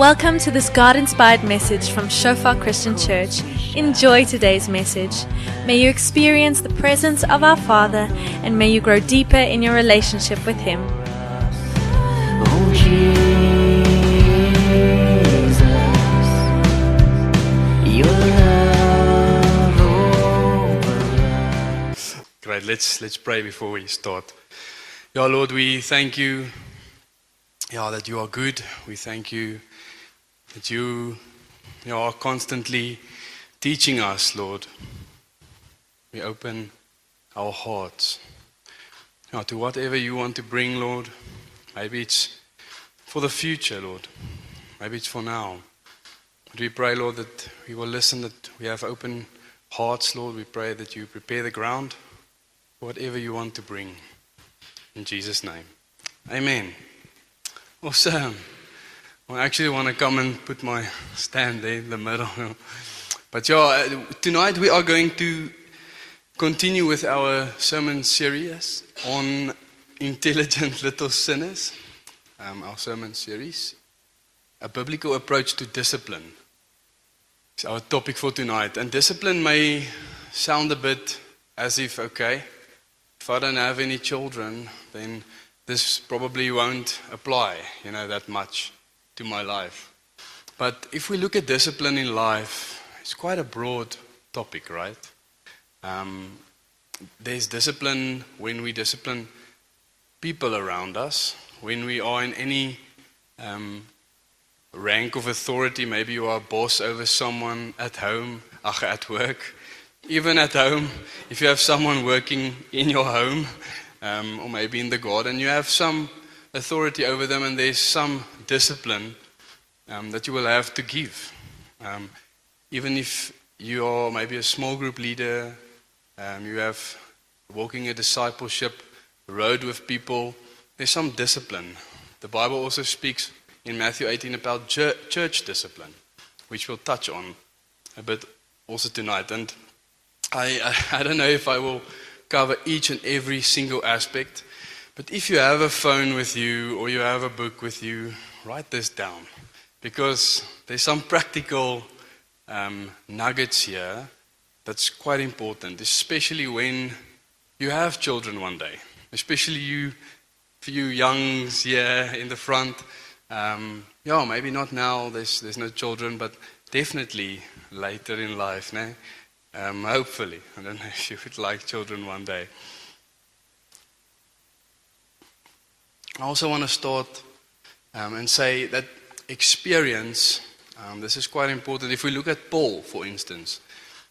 Welcome to this God inspired message from Shofar Christian Church. Enjoy today's message. May you experience the presence of our Father and may you grow deeper in your relationship with Him. Great. Let's let's pray before we start. Yeah, Lord, we thank you. Yeah, that you are good. We thank you that you, you are constantly teaching us, Lord. We open our hearts yeah, to whatever you want to bring, Lord. Maybe it's for the future, Lord. Maybe it's for now. But we pray, Lord, that we will listen, that we have open hearts, Lord. We pray that you prepare the ground for whatever you want to bring. In Jesus' name. Amen. Awesome. I actually want to come and put my stand there in the middle. But yeah, uh, tonight we are going to continue with our sermon series on intelligent little sinners. Um, our sermon series, a biblical approach to discipline. It's our topic for tonight. And discipline may sound a bit as if, okay, if I don't have any children, then this probably won't apply, you know, that much to my life. But if we look at discipline in life, it's quite a broad topic, right? Um, there's discipline when we discipline people around us, when we are in any um, rank of authority. Maybe you are a boss over someone at home, at work. Even at home, if you have someone working in your home, um, or maybe in the garden, you have some authority over them, and there's some discipline um, that you will have to give. Um, even if you are maybe a small group leader, um, you have walking a discipleship road with people, there's some discipline. The Bible also speaks in Matthew 18 about church, discipline, which we'll touch on a bit also tonight. And I, I don't know if I will cover each and every single aspect. But if you have a phone with you or you have a book with you, write this down. Because there's some practical um, nuggets here that's quite important, especially when you have children one day. Especially you, few youngs here in the front. Um, yeah, maybe not now, there's, there's no children, but definitely later in life. No? Um, hopefully. I don't know if you would like children one day. I also want to start um, and say that experience, um, this is quite important. If we look at Paul, for instance,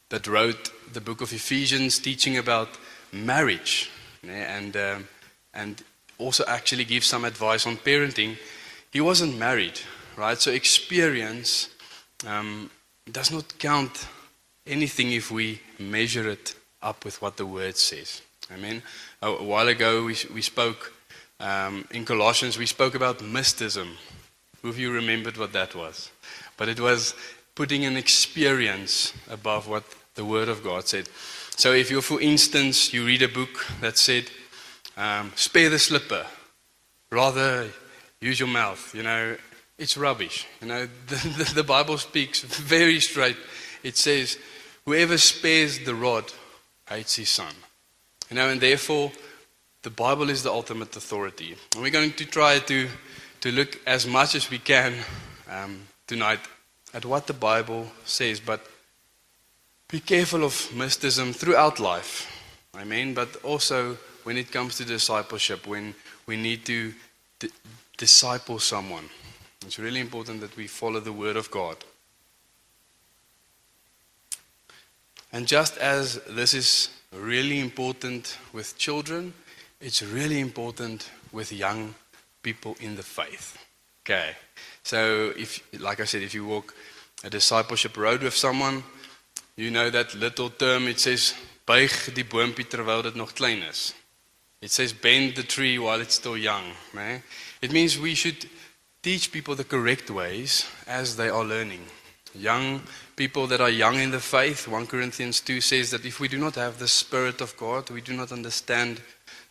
that wrote the book of Ephesians teaching about marriage and, um, and also actually gives some advice on parenting, he wasn't married, right? So experience um, does not count anything if we measure it up with what the word says. Amen. A, a while ago, we, we spoke um, in Colossians, we spoke about mysticism. Who of you remembered what that was? But it was putting an experience above what the Word of God said. So if you, for instance, you read a book that said, um, spare the slipper, rather use your mouth, you know, it's rubbish. You know, the, the, the Bible speaks very straight. It says, whoever spares the rod hates his son. You know, and therefore, the Bible is the ultimate authority. And we're going to try to, to look as much as we can um, tonight at what the Bible says, but be careful of mysticism throughout life. I mean, But also when it comes to discipleship, when we need to d- disciple someone, it's really important that we follow the Word of God. And just as this is really important with children, it's really important with young people in the faith. Okay. So if like I said, if you walk a discipleship road with someone, you know that little term it says buig die boompie terwyl dit nog klein is. It says bend the tree while it's still young? It means we should teach people the correct ways as they are learning. Young people that are young in the faith, 1 Corinthians 2 says that if we do not have the Spirit of God, we do not understand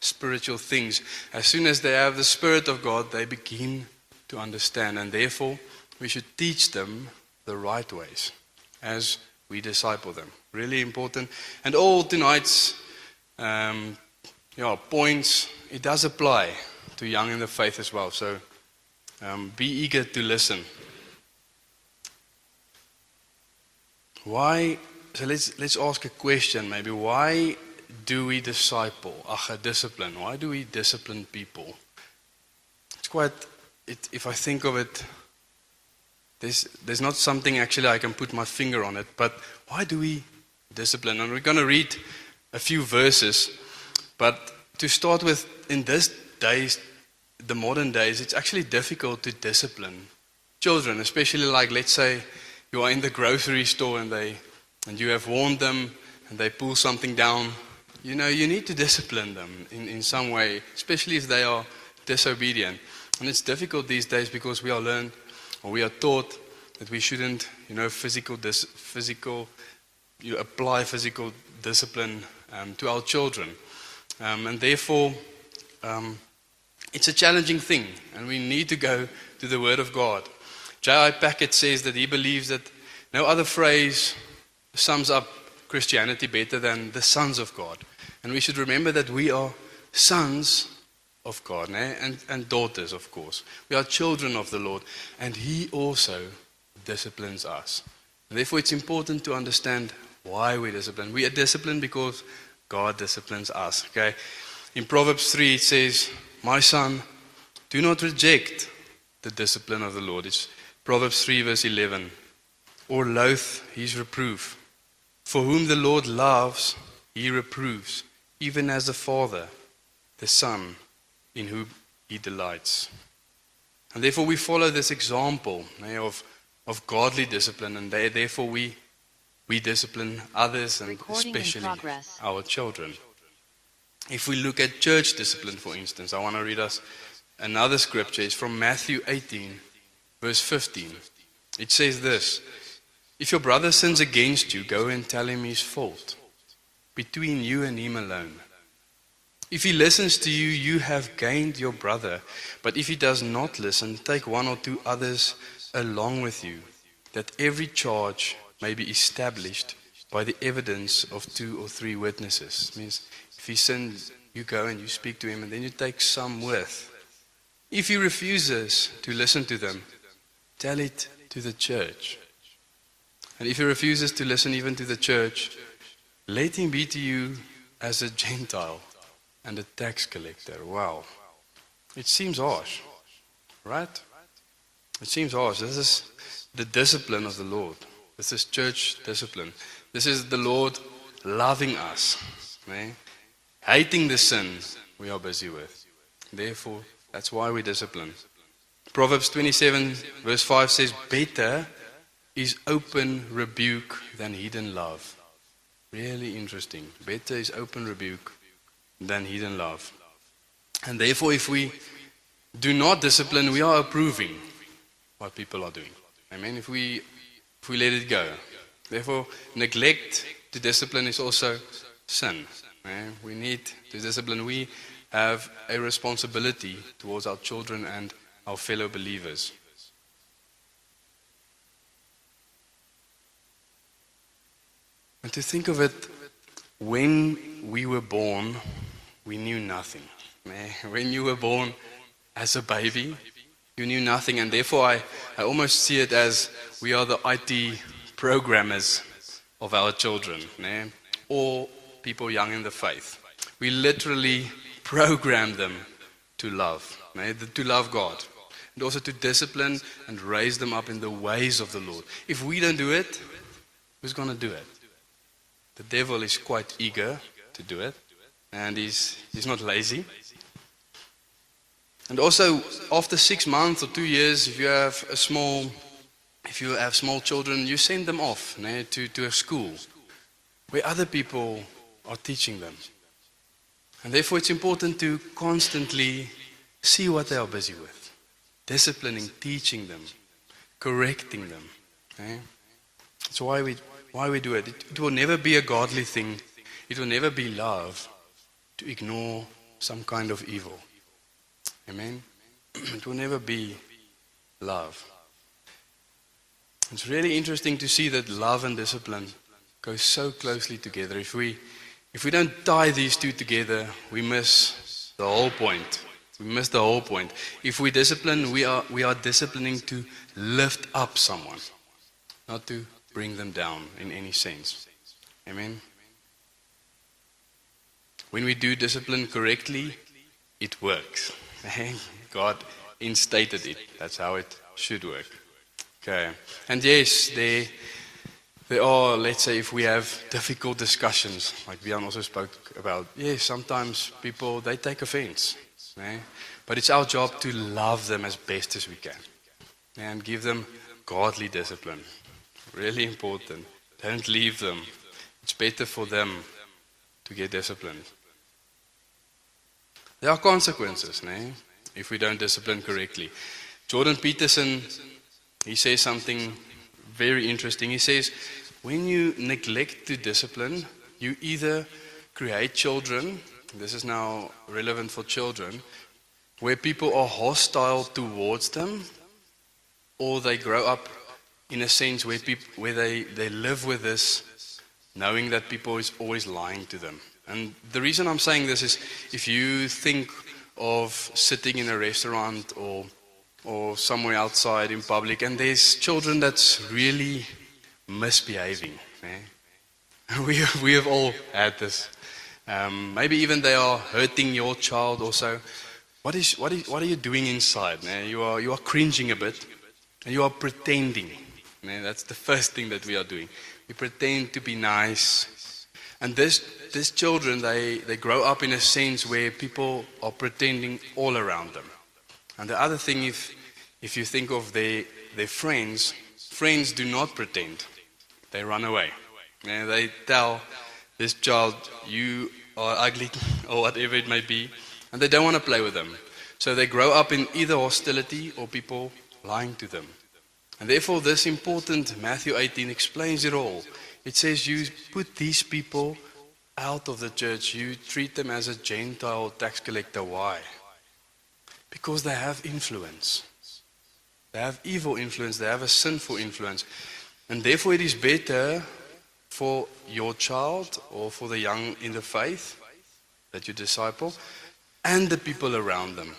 spiritual things. As soon as they have the Spirit of God, they begin to understand. And therefore, we should teach them the right ways as we disciple them. Really important. And all tonight's um, yeah, points, it does apply to young in the faith as well. So um, be eager to listen. Why? So let's let's ask a question. Maybe why do we disciple? Ach, discipline. Why do we discipline people? It's quite. It, if I think of it, there's there's not something actually I can put my finger on it. But why do we discipline? And we're going to read a few verses. But to start with, in this days, the modern days, it's actually difficult to discipline children, especially like let's say you are in the grocery store and they and you have warned them and they pull something down. You know, you need to discipline them in, in some way, especially if they are disobedient. And it's difficult these days because we are learned or we are taught that we shouldn't, you know, physical dis- physical you apply physical discipline um, to our children. Um, and therefore, um, it's a challenging thing, and we need to go to the Word of God. J.I. Packer says that he believes that no other phrase sums up Christianity better than the sons of God. And we should remember that we are sons of God né? and, and daughters, of course. We are children of the Lord, and He also disciplines us. Therefore, it's important to understand why we discipline. We are disciplined because God disciplines us. Okay? In Proverbs 3, it says, My son, do not reject the discipline of the Lord. It's Proverbs 3, verse 11. Or loathe his reproof. For whom the Lord loves, he reproves, even as the father, the son in whom he delights. And therefore, we follow this example eh, of, of godly discipline, and they, therefore, we, we discipline others and Recording especially our children. If we look at church discipline, for instance, I want to read us another scripture. It's from Matthew 18, verse 15. It says this If your brother sins against you, go and tell him his fault, between you and him alone. If he listens to you, you have gained your brother. But if he does not listen, take one or two others along with you, that every charge may be established by the evidence of two or three witnesses. means if he sins, you go and you speak to him, and then you take some with. If he refuses to listen to them, tell it to the church. And if he refuses to listen even to the church, let him be to you as a Gentile and a tax collector. Wow. It seems harsh, right? It seems harsh. This is the discipline of the Lord. This is church discipline. This is the Lord loving us, eh? hating the sin we are busy with. Therefore, that's why we discipline. Proverbs 27, verse 5 says, Better is open rebuke than hidden love. Really interesting. Better is open rebuke than hidden love. And therefore, if we do not discipline, we are approving what people are doing. Amen. If we if we let it go. Therefore, neglect to discipline is also sin. We need to discipline. We have a responsibility towards our children and our fellow believers. And to think of it, when we were born, we knew nothing. When you were born as a baby, you knew nothing, and therefore I, I almost see it as we are the IT programmers of our children, or people young in the faith. We literally program them to love, to love God, and also to discipline and raise them up in the ways of the Lord. If we don't do it, who's going to do it? The devil is quite eager to do it, and he's, he's not lazy. And also, after six months or two years, if you have a small, if you have small children, you send them off né, to, to a school where other people are teaching them. And therefore, it's important to constantly see what they are busy with, disciplining, teaching them, correcting them. eh? That's why we, why we do it. it. It will never be a godly thing. It will never be love to ignore some kind of evil. Amen. It will never be love. It's really interesting to see that love and discipline go so closely together. If we, if we don't tie these two together, we miss the whole point. We miss the whole point. If we discipline, we are, we are disciplining to lift up someone, not to bring them down in any sense. Amen. When we do discipline correctly, it works. God instated it. That's how it should work. Okay. And yes, there, there are, let's say, if we have difficult discussions, like Bian also spoke about, yes, sometimes people, they take offense. eh? But it's our job to love them as best as we can and give them godly discipline. Really important. Don't leave them. It's better for them to get disciplined. There are consequences, né? if we don't discipline correctly. Jordan Peterson, he says something very interesting. He says, when you neglect to discipline, you either create children, this is now relevant for children, where people are hostile towards them, or they grow up in a sense where, peop- where they, they live with this, knowing that people is always lying to them. And the reason I'm saying this is if you think of sitting in a restaurant or, or somewhere outside in public, and there's children that's really misbehaving. eh? We, we have all had this. Um, maybe even they are hurting your child also. What, is, what, is, what are you doing inside? eh? You, are, you are cringing a bit and you are pretending. Eh? That's the first thing that we are doing. We pretend to be nice. And this, these children, they, they grow up in a sense where people are pretending all around them. And the other thing, if, if you think of their, their friends, friends do not pretend. They run away. And they tell this child, you are ugly, or whatever it may be, and they don't want to play with them. So they grow up in either hostility or people lying to them. And therefore, this important Matthew 18 explains it all. It says, You put these people out of the church, you treat them as a Gentile tax collector. Why? Because they have influence. They have evil influence, they have a sinful influence. And therefore, it is better for your child or for the young in the faith that you disciple and the people around them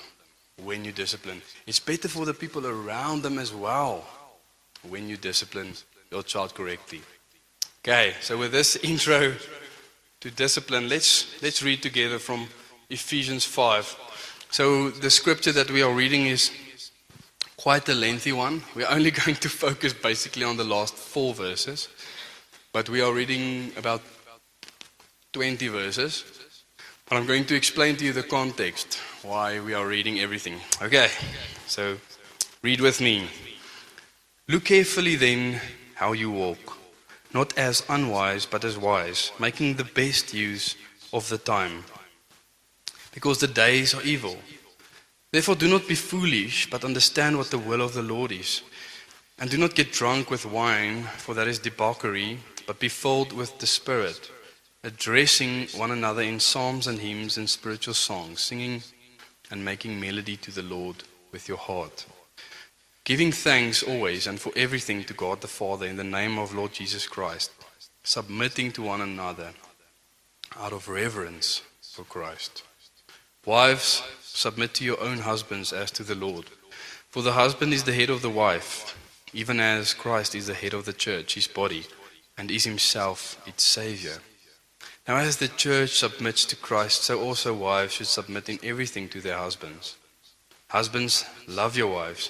when you discipline. It's better for the people around them as well when you discipline your child correctly. Okay, so with this intro to discipline, let's, let's read together from Ephesians 5. So the scripture that we are reading is quite a lengthy one. We're only going to focus basically on the last four verses, but we are reading about 20 verses. But I'm going to explain to you the context, why we are reading everything. Okay, so read with me. Look carefully then how you walk, not as unwise, but as wise, making the best use of the time, because the days are evil. Therefore, do not be foolish, but understand what the will of the Lord is. And do not get drunk with wine, for that is debauchery, but be filled with the Spirit, addressing one another in psalms and hymns and spiritual songs, singing and making melody to the Lord with your heart. Giving thanks always and for everything to God the Father in the name of Lord Jesus Christ, submitting to one another out of reverence for Christ. Wives, submit to your own husbands as to the Lord. For the husband is the head of the wife, even as Christ is the head of the church, his body, and is himself its Savior. Now, as the church submits to Christ, so also wives should submit in everything to their husbands. Husbands, love your wives,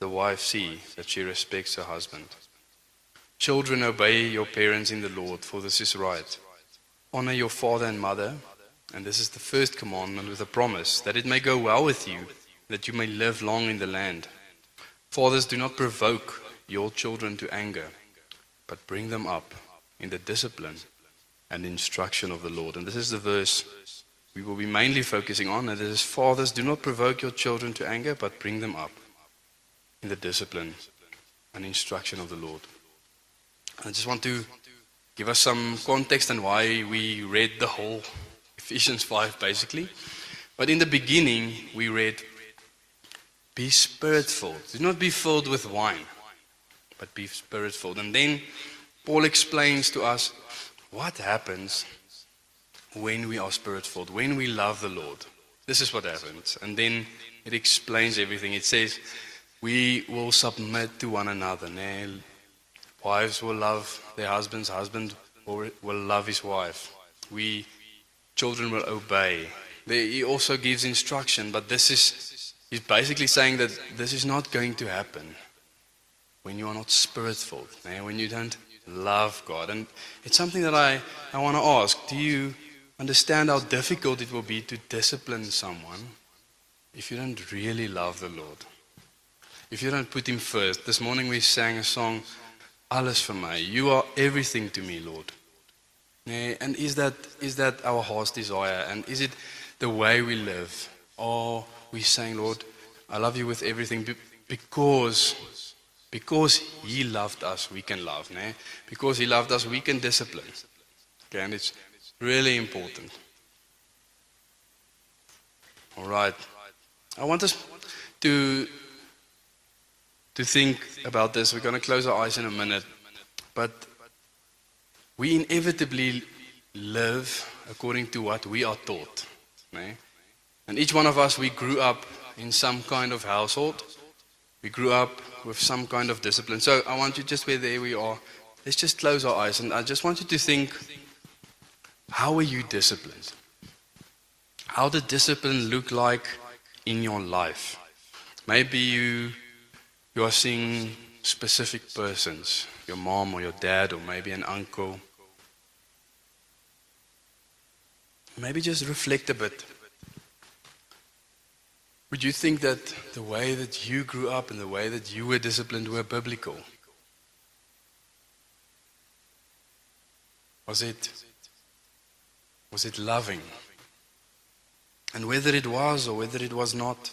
the wife see that she respects her husband. Children, obey your parents in the Lord, for this is right. Honor your father and mother, and this is the first commandment with a promise, that it may go well with you, that you may live long in the land. Fathers, do not provoke your children to anger, but bring them up in the discipline and instruction of the Lord. And this is the verse we will be mainly focusing on. And it is Fathers, do not provoke your children to anger, but bring them up in the discipline and instruction of the Lord. I just want to give us some context and why we read the whole Ephesians 5 basically. But in the beginning, we read, Be spirit filled. Do not be filled with wine, but be spirit filled. And then Paul explains to us what happens when we are spirit filled, when we love the Lord. This is what happens. And then it explains everything. It says, We will submit to one another. Wives will love their husbands, husband will, will love his wife. We children will obey. He also gives instruction, but this is he's basically saying that this is not going to happen when you are not spirit filled, eh? nee? when you don't love God. And it's something that I, I want to ask. Do you understand how difficult it will be to discipline someone if you don't really love the Lord? If you don't put Him first. This morning we sang a song, Alles for me. You are everything to me, Lord. And is that, is that our heart's desire? And is it the way we live? Or we saying, Lord, I love you with everything because because he loved us, we can love. Nee? Because he loved us, we can discipline. Okay, and it's really important. All right. I want us to, to think about this. We're going to close our eyes in a minute. But we inevitably live according to what we are taught. Nee? And each one of us, we grew up in some kind of household. We grew up with some kind of discipline. So I want you just where there we are. Let's just close our eyes and I just want you to think how are you disciplined? How did discipline look like in your life? Maybe you you are seeing specific persons, your mom or your dad or maybe an uncle. Maybe just reflect a bit. Would you think that the way that you grew up and the way that you were disciplined were biblical? Was it was it loving? And whether it was or whether it was not,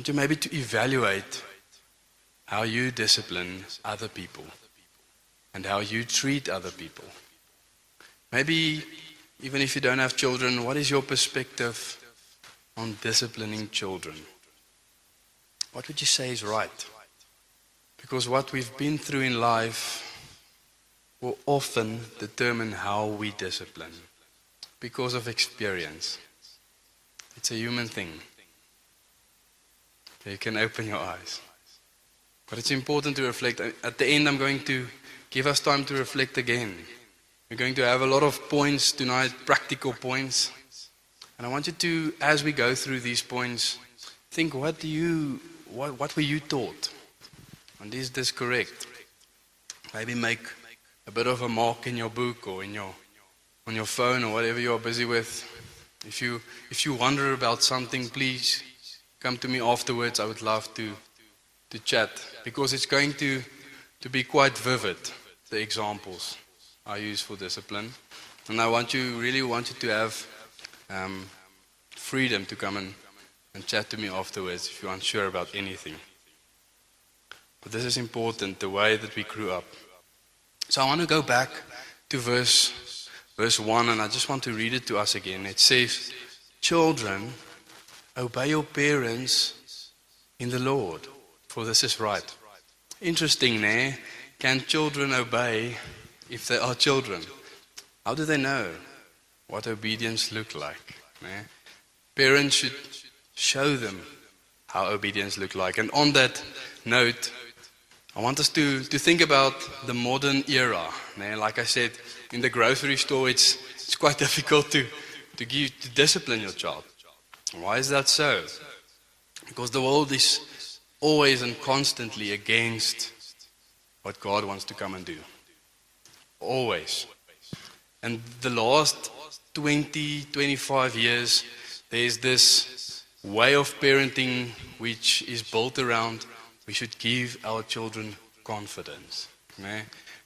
Want you maybe to evaluate how you discipline other people and how you treat other people. Maybe even if you don't have children, what is your perspective on disciplining children? What would you say is right? Because what we've been through in life will often determine how we discipline because of experience. It's a human thing. You can open your eyes. But it's important to reflect. At the end, I'm going to give us time to reflect again. We're going to have a lot of points tonight, practical points. And I want you to, as we go through these points, think what do you, what, what were you taught? And is this correct? Maybe make a bit of a mark in your book or in your, on your phone or whatever you are busy with. If you, if you wonder about something, please come to me afterwards. I would love to, to chat because it's going to, to be quite vivid, the examples I use for discipline. And I want you, really want you to have um, freedom to come and, and chat to me afterwards if you're unsure about anything. But this is important, the way that we grew up. So I want to go back to verse, verse 1, and I just want to read it to us again. It says, Children, obey your parents in the Lord, for this is right. Interesting, ne? Can children obey if they are children? How do they know what obedience look like? Parents should show them how obedience look like. And on that note, I want us to, to think about the modern era. Like I said, in the grocery store, it's, it's quite difficult to, to, give, to discipline your child. Why is that so? Because the world is always and constantly against what God wants to come and do. Always. And the last 20, 25 years, there's this way of parenting which is built around we should give our children confidence.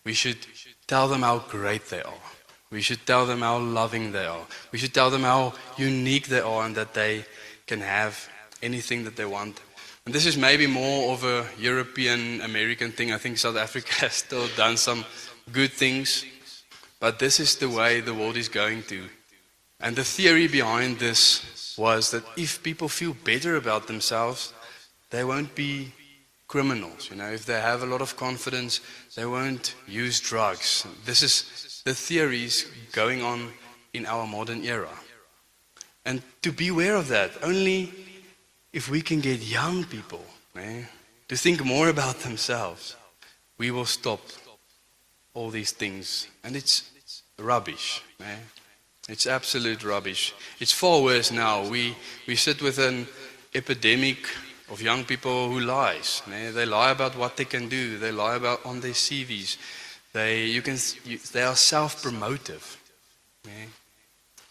We should tell them how great they are. We should tell them how loving they are. We should tell them how unique they are and that they can have anything that they want. And this is maybe more of a European American thing. I think South Africa has still done some good things, but this is the way the world is going to. And the theory behind this was that if people feel better about themselves, they won't be criminals. You know, if they have a lot of confidence, they won't use drugs. This is the theories going on in our modern era. And to be aware of that, only if we can get young people eh, to think more about themselves, we will stop all these things. And it's rubbish. Eh? It's absolute rubbish. It's far worse now. We, we sit with an epidemic of young people who lies. eh? They lie about what they can do. They lie about on their CVs. They, you can, you, they are self-promotive. eh?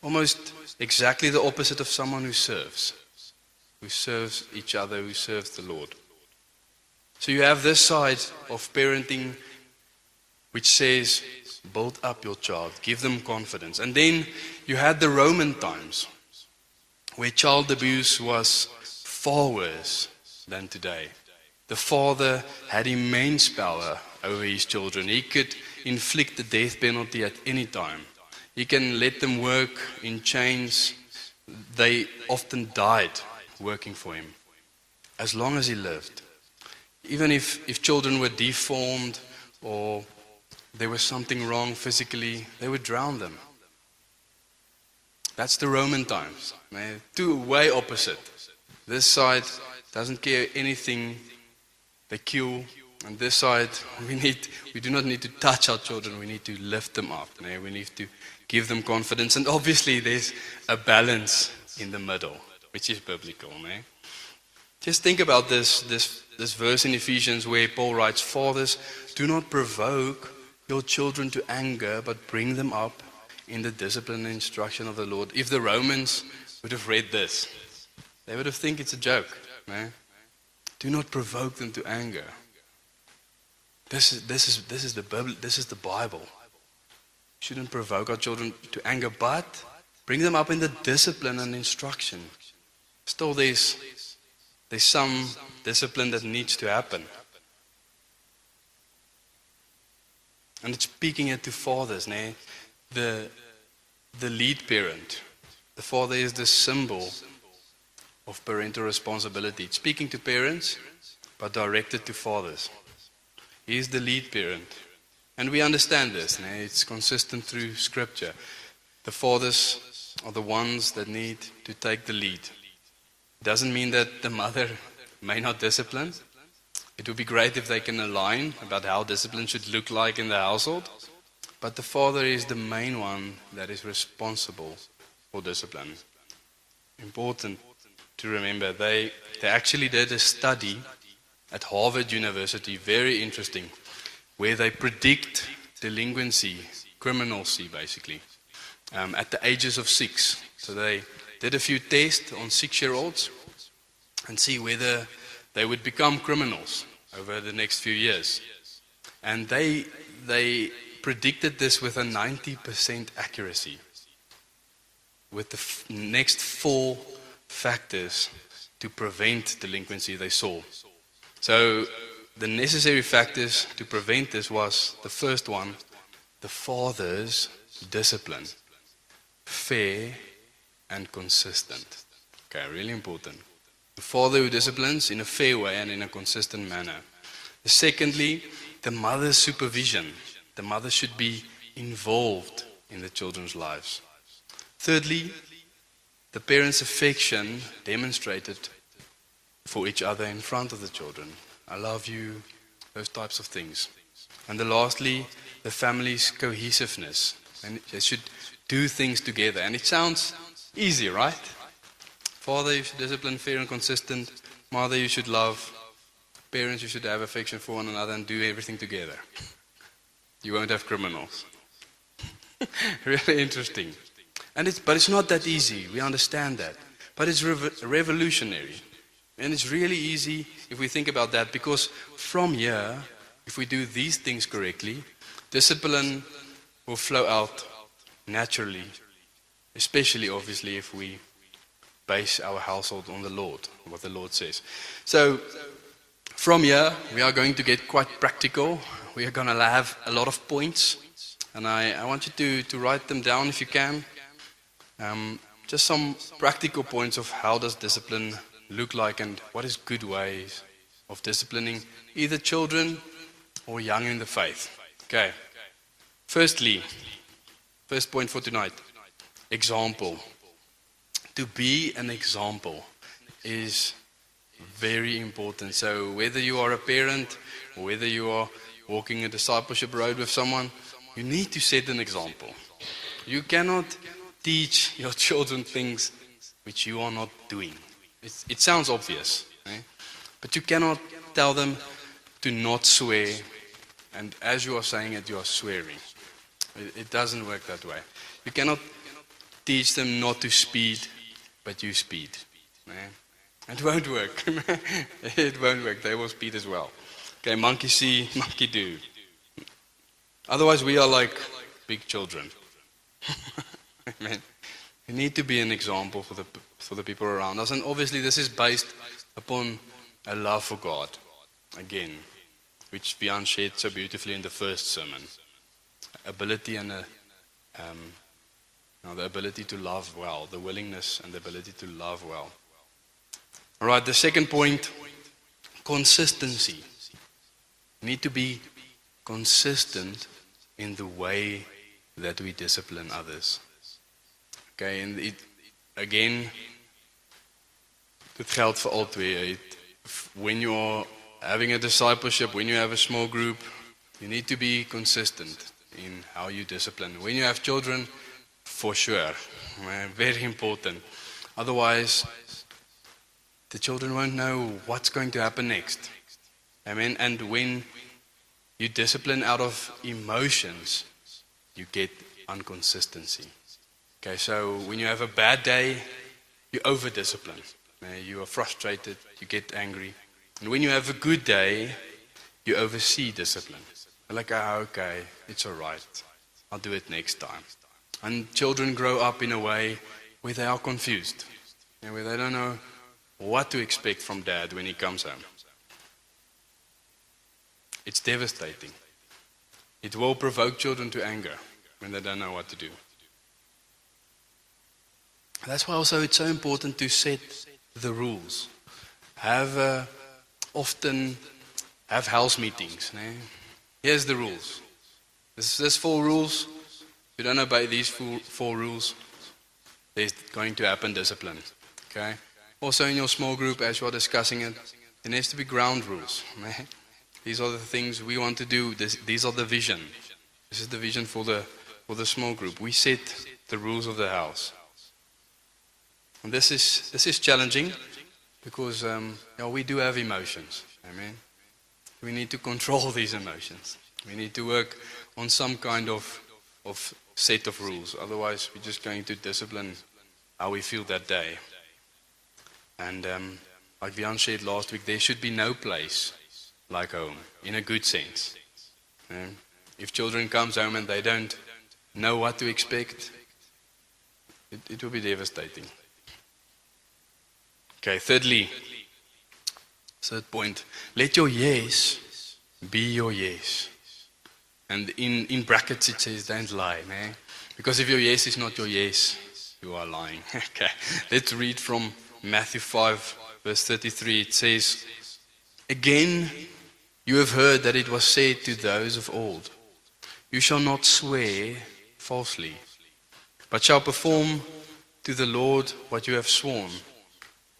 Almost exactly the opposite of someone who serves, who serves each other, who serves the Lord. So you have this side of parenting which says, build up your child, give them confidence. And then you had the Roman times where child abuse was far worse than today. The father had immense power over his children. He could inflict the death penalty at any time. He can let them work in chains. They often died working for him as long as he lived. Even if, if children were deformed or there was something wrong physically, they would drown them. That's the Roman times. Two way opposite. This side doesn't care anything, they kill. And this side, we need we do not need to touch our children, we need to lift them up. We need to give them confidence. And obviously there's a balance in the middle, which is biblical. Just think about this, this, this verse in Ephesians where Paul writes, Fathers, do not provoke your children to anger, but bring them up in the discipline and instruction of the Lord. If the Romans would have read this, they would have think it's a joke. Do not provoke them to anger. This is, this is, this is, the, Bible, this is the Bible. Shouldn't provoke our children to anger, but bring them up in the discipline and instruction. Still, there's, there's some discipline that needs to happen. And it's speaking it to fathers, né? the, the lead parent. The father is the symbol of parental responsibility. It's speaking to parents, but directed to fathers. He is the lead parent. And we understand this, it's consistent through Scripture. The fathers are the ones that need to take the lead. It Doesn't mean that the mother may not discipline. It would be great if they can align about how discipline should look like in the household. But the father is the main one that is responsible for discipline. Important to remember. They, they actually did a study at Harvard University, very interesting, where they predict delinquency, criminalcy basically, um, at the ages of six. So they did a few tests on six year olds and see whether they would become criminals over the next few years. And they, they predicted this with a 90% accuracy, with the f- next four factors to prevent delinquency they saw. So the necessary factors to prevent this was the first one, the father's discipline, fair and consistent. Okay, really important. The father who disciplines in a fair way and in a consistent manner. Secondly, the mother's supervision. The mother should be involved in the children's lives. Thirdly, the parents' affection demonstrated for each other in front of the children. I love you, those types of things. And then lastly, the family's cohesiveness. And they should do things together. And it sounds easy, right? Father, you should discipline, fair and consistent. Mother, you should love. Parents, you should have affection for one another and do everything together. You won't have criminals. really interesting. And it's, but it's not that easy. We understand that. But it's rev- revolutionary. And it's really easy if we think about that because from here, if we do these things correctly, discipline will flow out naturally, especially obviously if we base our household on the Lord, what the Lord says. So, from here, we are going to get quite practical. We are going to have a lot of points, and I, I want you to, to write them down if you can. Um, just some practical points of how does discipline look like and what is good ways of disciplining either children or young in the faith. Okay. Firstly, first point for tonight example. To be an example is very important. So, whether you are a parent whether you are walking a discipleship road with someone, you need to set an example. You cannot teach your children things which you are not doing. It, it sounds obvious, eh? but you cannot tell them to not swear, and as you are saying it, you are swearing. It, it doesn't work that way. You cannot teach them not to speed, but you speed. eh? It won't work. it won't work. They will speed as well. Okay, monkey see, monkey do. Otherwise, we are like big children. Amen. We need to be an example for the, for the people around us. And obviously, this is based upon a love for God. Again, which Bian shared so beautifully in the first sermon. Ability and a, um, the ability to love well, the willingness and the ability to love well. All right, the second point consistency. We need to be consistent in the way that we discipline others. Okay, en it, again, dit geldt voor al twee. It, when you are having a discipleship, when you have a small group, you need to be consistent in how you discipline. When you have children, for sure, very important. Otherwise, the children won't know what's going to happen next. Amen. And when you discipline out of emotions, you get inconsistency. Okay, so when you have a bad day, you over discipline. You are frustrated, you get angry. And when you have a good day, you oversee discipline. You're like, ah, okay, it's all right. I'll do it next time. And children grow up in a way where they are confused, where they don't know what to expect from dad when he comes home. It's devastating. It will provoke children to anger when they don't know what to do. That's why also it's so important to set the rules. Have uh, often have house meetings. né? Here's the rules. This, there's four rules. If you don't obey these four, four rules, there's going to happen discipline. Okay. Also in your small group, as you are discussing it, there needs to be ground rules. né? These are the things we want to do. This, these are the vision. This is the vision for the for the small group. We set the rules of the house. And this is this is challenging because um, you know, we do have emotions. Amen. We need to control these emotions. We need to work on some kind of of set of rules. Otherwise, we're just going to discipline how we feel that day. And um, like Vian said last week, there should be no place like home, in a good sense. Um, if children comes home and they don't know what to expect, it, it will be devastating. Okay, thirdly, third point, let your yes be your yes. And in, in brackets it says, don't lie, man. Because if your yes is not your yes, you are lying. okay, let's read from Matthew 5, verse 33. It says, Again, you have heard that it was said to those of old, You shall not swear falsely, but shall perform to the Lord what you have sworn.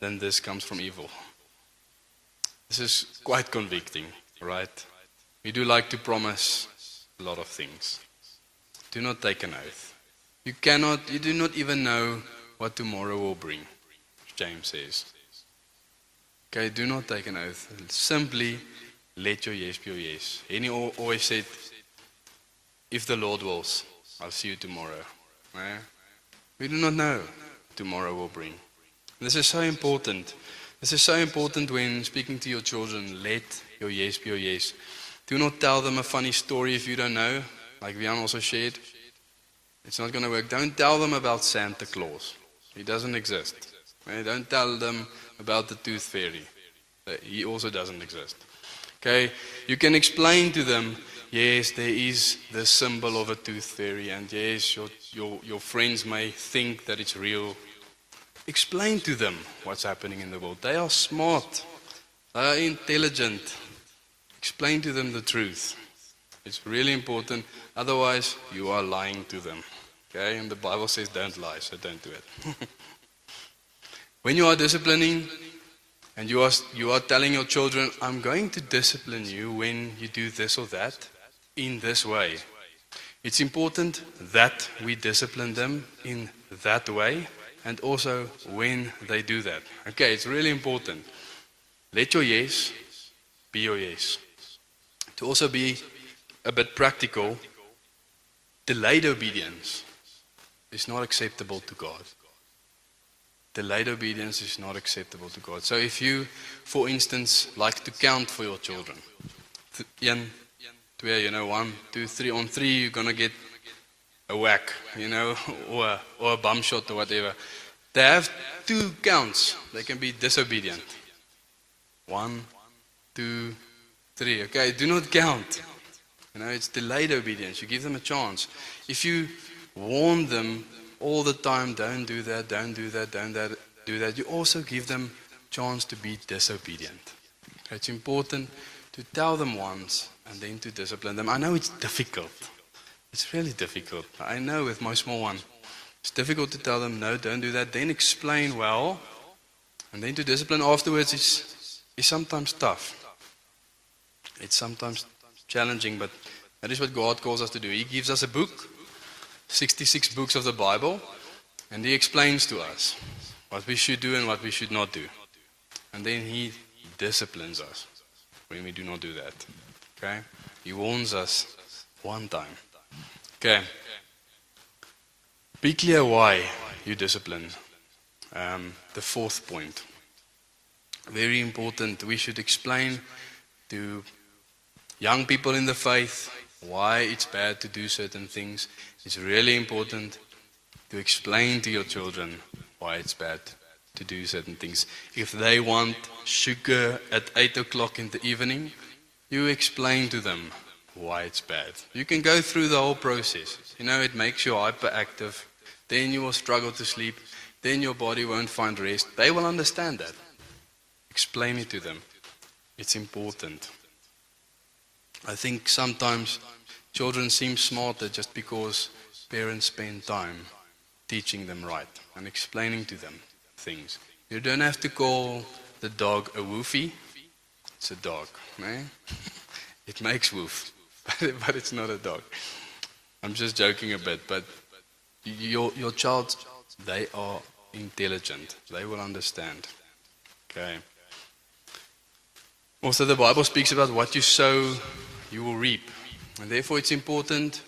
than this comes from evil. This is quite convicting, right? We do like to promise a lot of things. Do not take an oath. You cannot, you do not even know what tomorrow will bring, James says. Okay, do not take an oath. Simply let your yes be your yes. He always said, if the Lord wills, I'll see you tomorrow. Eh? We do not know tomorrow will bring. This is so important. This is so important when speaking to your children. Let your yes be your yes. Do not tell them a funny story if you don't know, like Vian also shared. It's not going to work. Don't tell them about Santa Claus. He doesn't exist. Don't tell them about the tooth fairy. He also doesn't exist. Okay? You can explain to them, yes, there is the symbol of a tooth fairy, and yes, your, your, your friends may think that it's real. Explain to them what's happening in the world. They are smart, they are intelligent. Explain to them the truth. It's really important. Otherwise, you are lying to them. Okay? And the Bible says don't lie, so don't do it. when you are disciplining and you are, you are telling your children, I'm going to discipline you when you do this or that in this way, it's important that we discipline them in that way and also when they do that. Okay, it's really important. Let your yes be your yes. To also be a bit practical, delayed obedience is not acceptable to God. Delayed obedience is not acceptable to God. So if you, for instance, like to count for your children, th- two, you know, one, two, three, on three you're gonna get a whack, you know, or or a bum shot or whatever. They have two counts. They can be disobedient. One, two, three. Okay, do not count. You know, it's delayed obedience. You give them a chance. If you warn them all the time, don't do that, don't do that, don't that, do that, you also give them chance to be disobedient. It's important to tell them once and then to discipline them. I know it's difficult. It's really difficult. I know with my small one. It's difficult to tell them, no, don't do that. Then explain well. And then to discipline afterwards is, is sometimes tough. It's sometimes challenging, but that is what God calls us to do. He gives us a book, 66 books of the Bible, and He explains to us what we should do and what we should not do. And then He disciplines us when we do not do that. Okay? He warns us one time. Okay. Be clear why you discipline. Um, the fourth point. Very important. We should explain to young people in the faith why it's bad to do certain things. It's really important to explain to your children why it's bad to do certain things. If they want sugar at 8 o'clock in the evening, you explain to them why it's bad. You can go through the whole process. You know, it makes you hyperactive. Then you will struggle to sleep. Then your body won't find rest. They will understand that. Explain it to them. It's important. I think sometimes children seem smarter just because parents spend time teaching them right and explaining to them things. You don't have to call the dog a woofie. It's a dog, eh? It makes woof, but, but it's not a dog. I'm just joking a bit, but your your child, they are intelligent. They will understand. Okay. Also, the Bible speaks about what you sow, you will reap. And therefore, it's important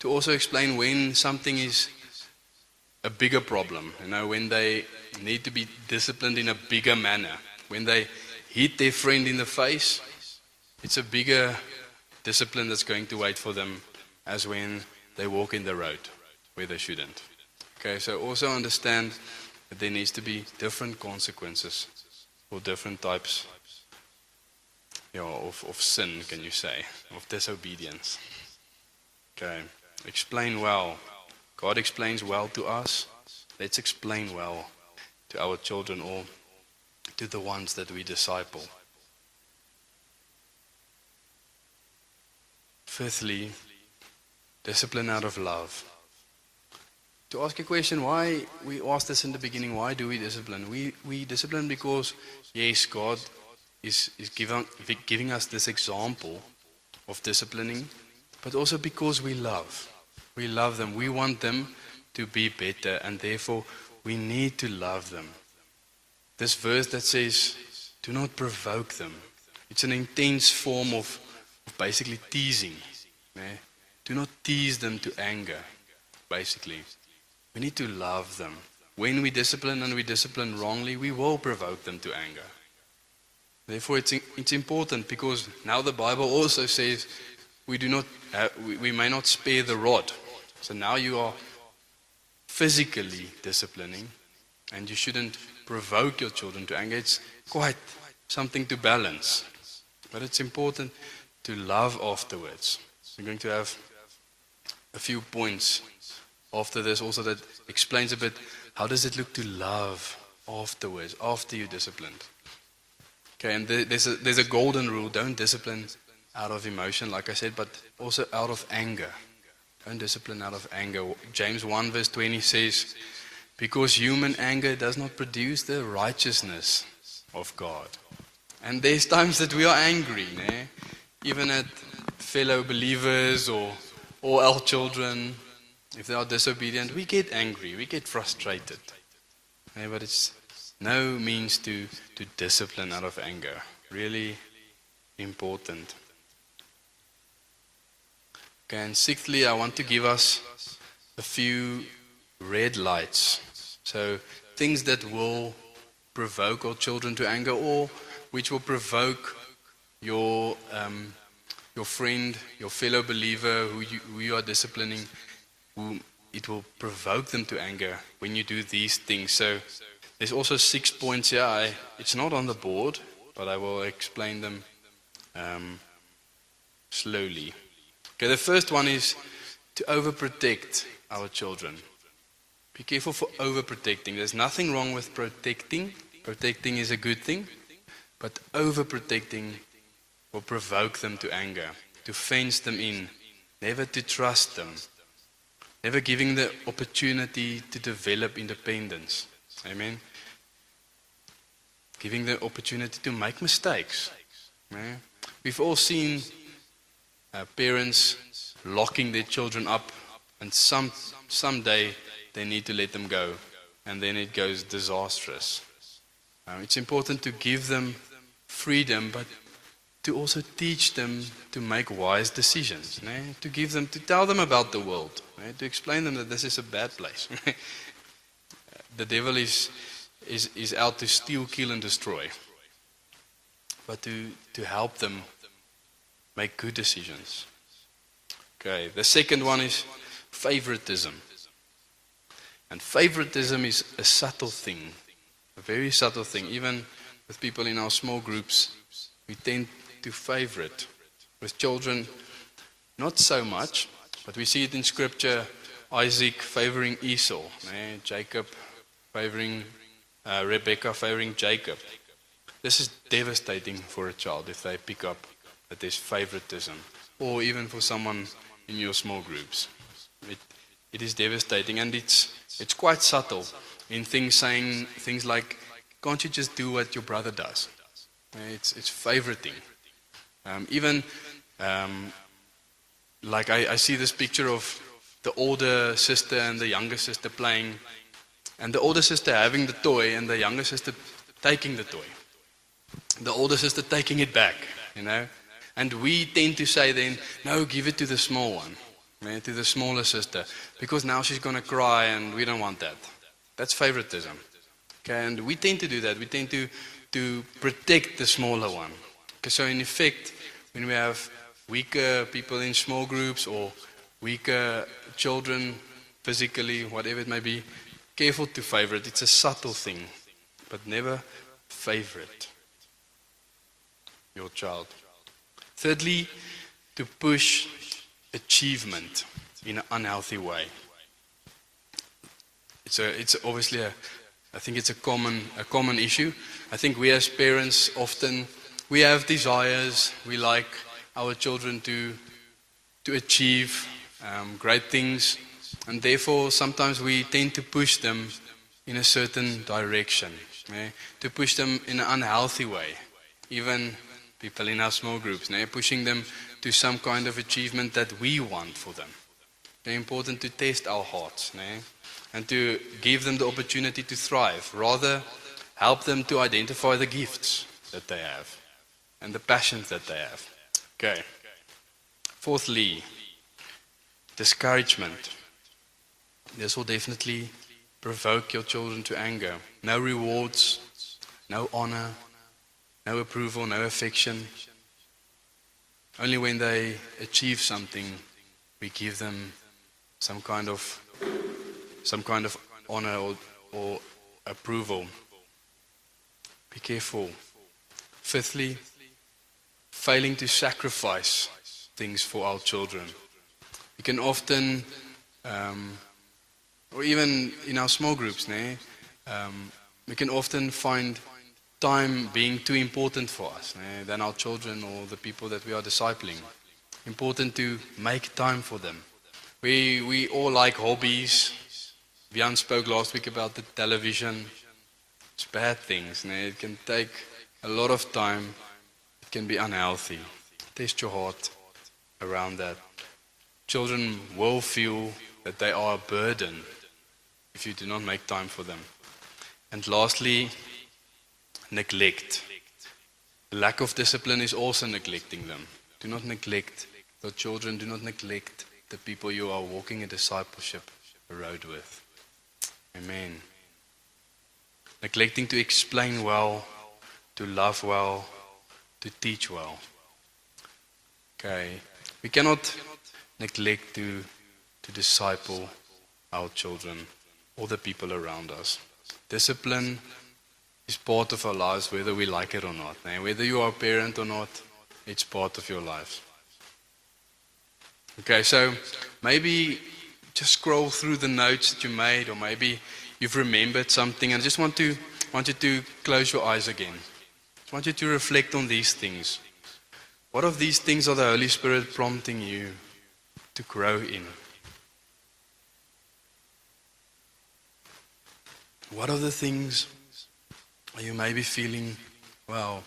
to also explain when something is a bigger problem. You know, when they need to be disciplined in a bigger manner. When they hit their friend in the face, it's a bigger discipline that's going to wait for them as when they walk in the road where they shouldn't. Okay, so also understand that there needs to be different consequences for different types yeah, of, of sin, can you say, of disobedience. Okay, explain well. God explains well to us. Let's explain well to our children or to the ones that we disciple. Fifthly, discipline out of love. To ask a question, why we asked this in the beginning, why do we discipline? We, we discipline because, yes, God is, is giving, giving us this example of disciplining, but also because we love. We love them. We want them to be better, and therefore we need to love them. This verse that says, do not provoke them. It's an intense form of, basically teasing. Do not tease them to anger, basically. We need to love them. When we discipline and we discipline wrongly, we will provoke them to anger. Therefore, it's, it's important because now the Bible also says we, do not, uh, we, we may not spare the rod. So now you are physically disciplining and you shouldn't provoke your children to anger. It's quite something to balance. But it's important to love afterwards. We're going to have a few points after this also that explains a bit how does it look to love afterwards, after you're disciplined. Okay, and there's a, there's a golden rule don't discipline out of emotion, like I said, but also out of anger. Don't discipline out of anger. James 1 verse 20 says, Because human anger does not produce the righteousness of God. And there's times that we are angry, né? Even at fellow believers or, or our children. If they are disobedient, we get angry, we get frustrated. Eh, But it's no means to, to discipline out of anger. Really important. Okay, and sixthly, I want to give us a few red lights. So, things that will provoke our children to anger or which will provoke your, um, your friend, your fellow believer who you, who you are disciplining, who it will provoke them to anger when you do these things. So, there's also six points here. I, it's not on the board, but I will explain them um, slowly. Okay, the first one is to overprotect our children. Be careful for overprotecting. There's nothing wrong with protecting. Protecting is a good thing, but overprotecting will provoke them to anger, to fence them in, never to trust them, never giving the opportunity to develop independence. Amen. Giving the opportunity to make mistakes. Yeah. We've all seen uh, parents locking their children up, and some someday they need to let them go, and then it goes disastrous. Um, it's important to give them freedom, but to also teach them to make wise decisions. né? To give them, to tell them about the world, né? to explain them that this is a bad place. the devil is, is, is out to steal, kill, and destroy. But to, to help them make good decisions. Okay, the second one is favoritism. And favoritism is a subtle thing, a very subtle thing. Even with people in our small groups, we tend to favorite. With children, not so much, but we see it in Scripture Isaac favoring Esau, eh? Jacob favoring uh, Rebecca, favoring Jacob. This is devastating for a child if they pick up that there's favoritism, or even for someone in your small groups. It, it is devastating, and it's, it's quite subtle in things saying things like, Can't you just do what your brother does? It's, it's favoriting. Um, even um, like I, I see this picture of the older sister and the younger sister playing, and the older sister having the toy, and the younger sister taking the toy. The older sister taking it back, you know. And we tend to say then, no, give it to the small one, to the smaller sister, because now she's going to cry, and we don't want that. That's favoritism. Okay, and we tend to do that. We tend to, to protect the smaller one. Okay, so in effect, when we have weaker people in small groups or weaker children physically, whatever it may be, careful to favorite. It's a subtle thing, but never favorite your child. Thirdly, to push achievement in an unhealthy way. It's, a, it's obviously a, I think it's a common, a common issue. I think we as parents often, we have desires. We like our children to, to achieve um, great things. And therefore, sometimes we tend to push them in a certain direction, eh? to push them in an unhealthy way. Even people in our small groups, eh? pushing them to some kind of achievement that we want for them. Very important to test our hearts eh? and to give them the opportunity to thrive. Rather, help them to identify the gifts that they have and the passions that they have. Okay. Fourthly, discouragement. This will definitely provoke your children to anger. No rewards, no honor, no approval, no affection. Only when they achieve something, we give them some kind of some kind of honor or, or approval. Be careful. Fifthly, failing to sacrifice things for our children. We can often, um, or even in our small groups, né, um, we can often find time being too important for us than our children or the people that we are discipling. Important to make time for them. We, we all like hobbies. Jan spoke last week about the television. It's bad things. né? It can take a lot of time. Can be unhealthy. Test your heart around that. Children will feel that they are a burden if you do not make time for them. And lastly, neglect. Lack of discipline is also neglecting them. Do not neglect your children, do not neglect the people you are walking a discipleship road with. Amen. Neglecting to explain well, to love well, to teach well. Okay. We cannot neglect to, to disciple our children or the people around us. Discipline is part of our lives, whether we like it or not. eh? Whether you are a parent or not, it's part of your life. Okay, so maybe just scroll through the notes that you made, or maybe you've remembered something, and I just want to want you to close your eyes again. I want you to reflect on these things. What of these things are the Holy Spirit prompting you to grow in? What are the things are you maybe feeling, well,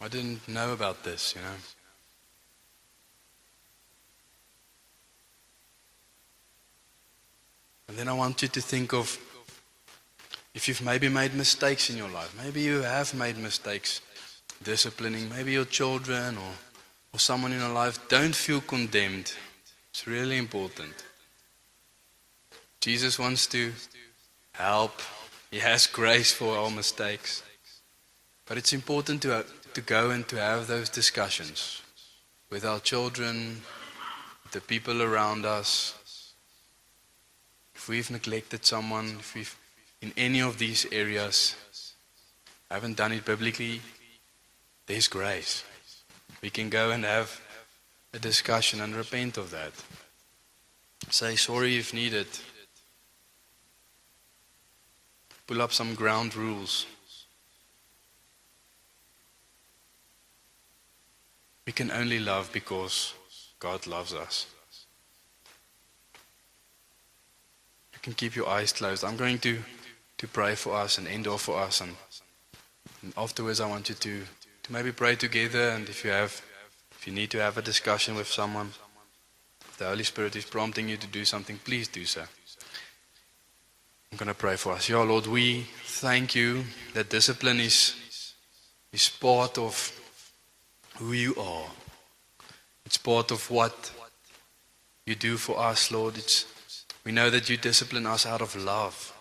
I didn't know about this, you know? And then I want you to think of if you've maybe made mistakes in your life. Maybe you have made mistakes disciplining, maybe your children or, or someone in your life. Don't feel condemned. It's really important. Jesus wants to help. He has grace for our mistakes. But it's important to, to go and to have those discussions with our children, the people around us. If we've neglected someone, if we've in any of these areas I haven't done it biblically, there's grace. We can go and have a discussion and repent of that. Say sorry if needed. Pull up some ground rules. We can only love because God loves us. You can keep your eyes closed. I'm going to, to pray for us and end off for us. And, and afterwards, I want you to, to maybe pray together. And if you have, if you need to have a discussion with someone, if the Holy Spirit is prompting you to do something, please do so. I'm going to pray for us. Yeah, Lord, we thank you that discipline is, is part of who you are. It's part of what you do for us, Lord. It's, we know that you discipline us out of love.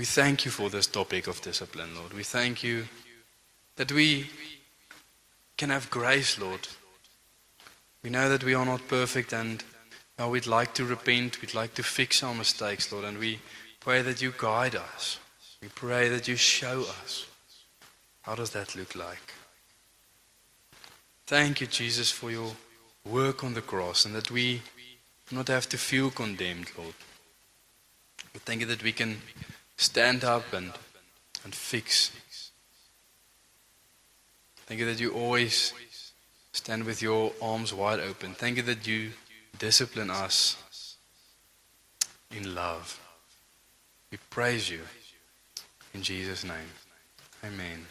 We thank you for this topic of discipline, Lord. We thank you that we can have grace, Lord. We know that we are not perfect and uh, we'd like to repent, we'd like to fix our mistakes, Lord, and we pray that you guide us. We pray that you show us. How does that look like? Thank you, Jesus, for your work on the cross and that we not have to feel condemned, Lord. But thank you that we can stand up and, and fix. Thank you that you always stand with your arms wide open. Thank you that you discipline us in love. We praise you in Jesus' name. Amen.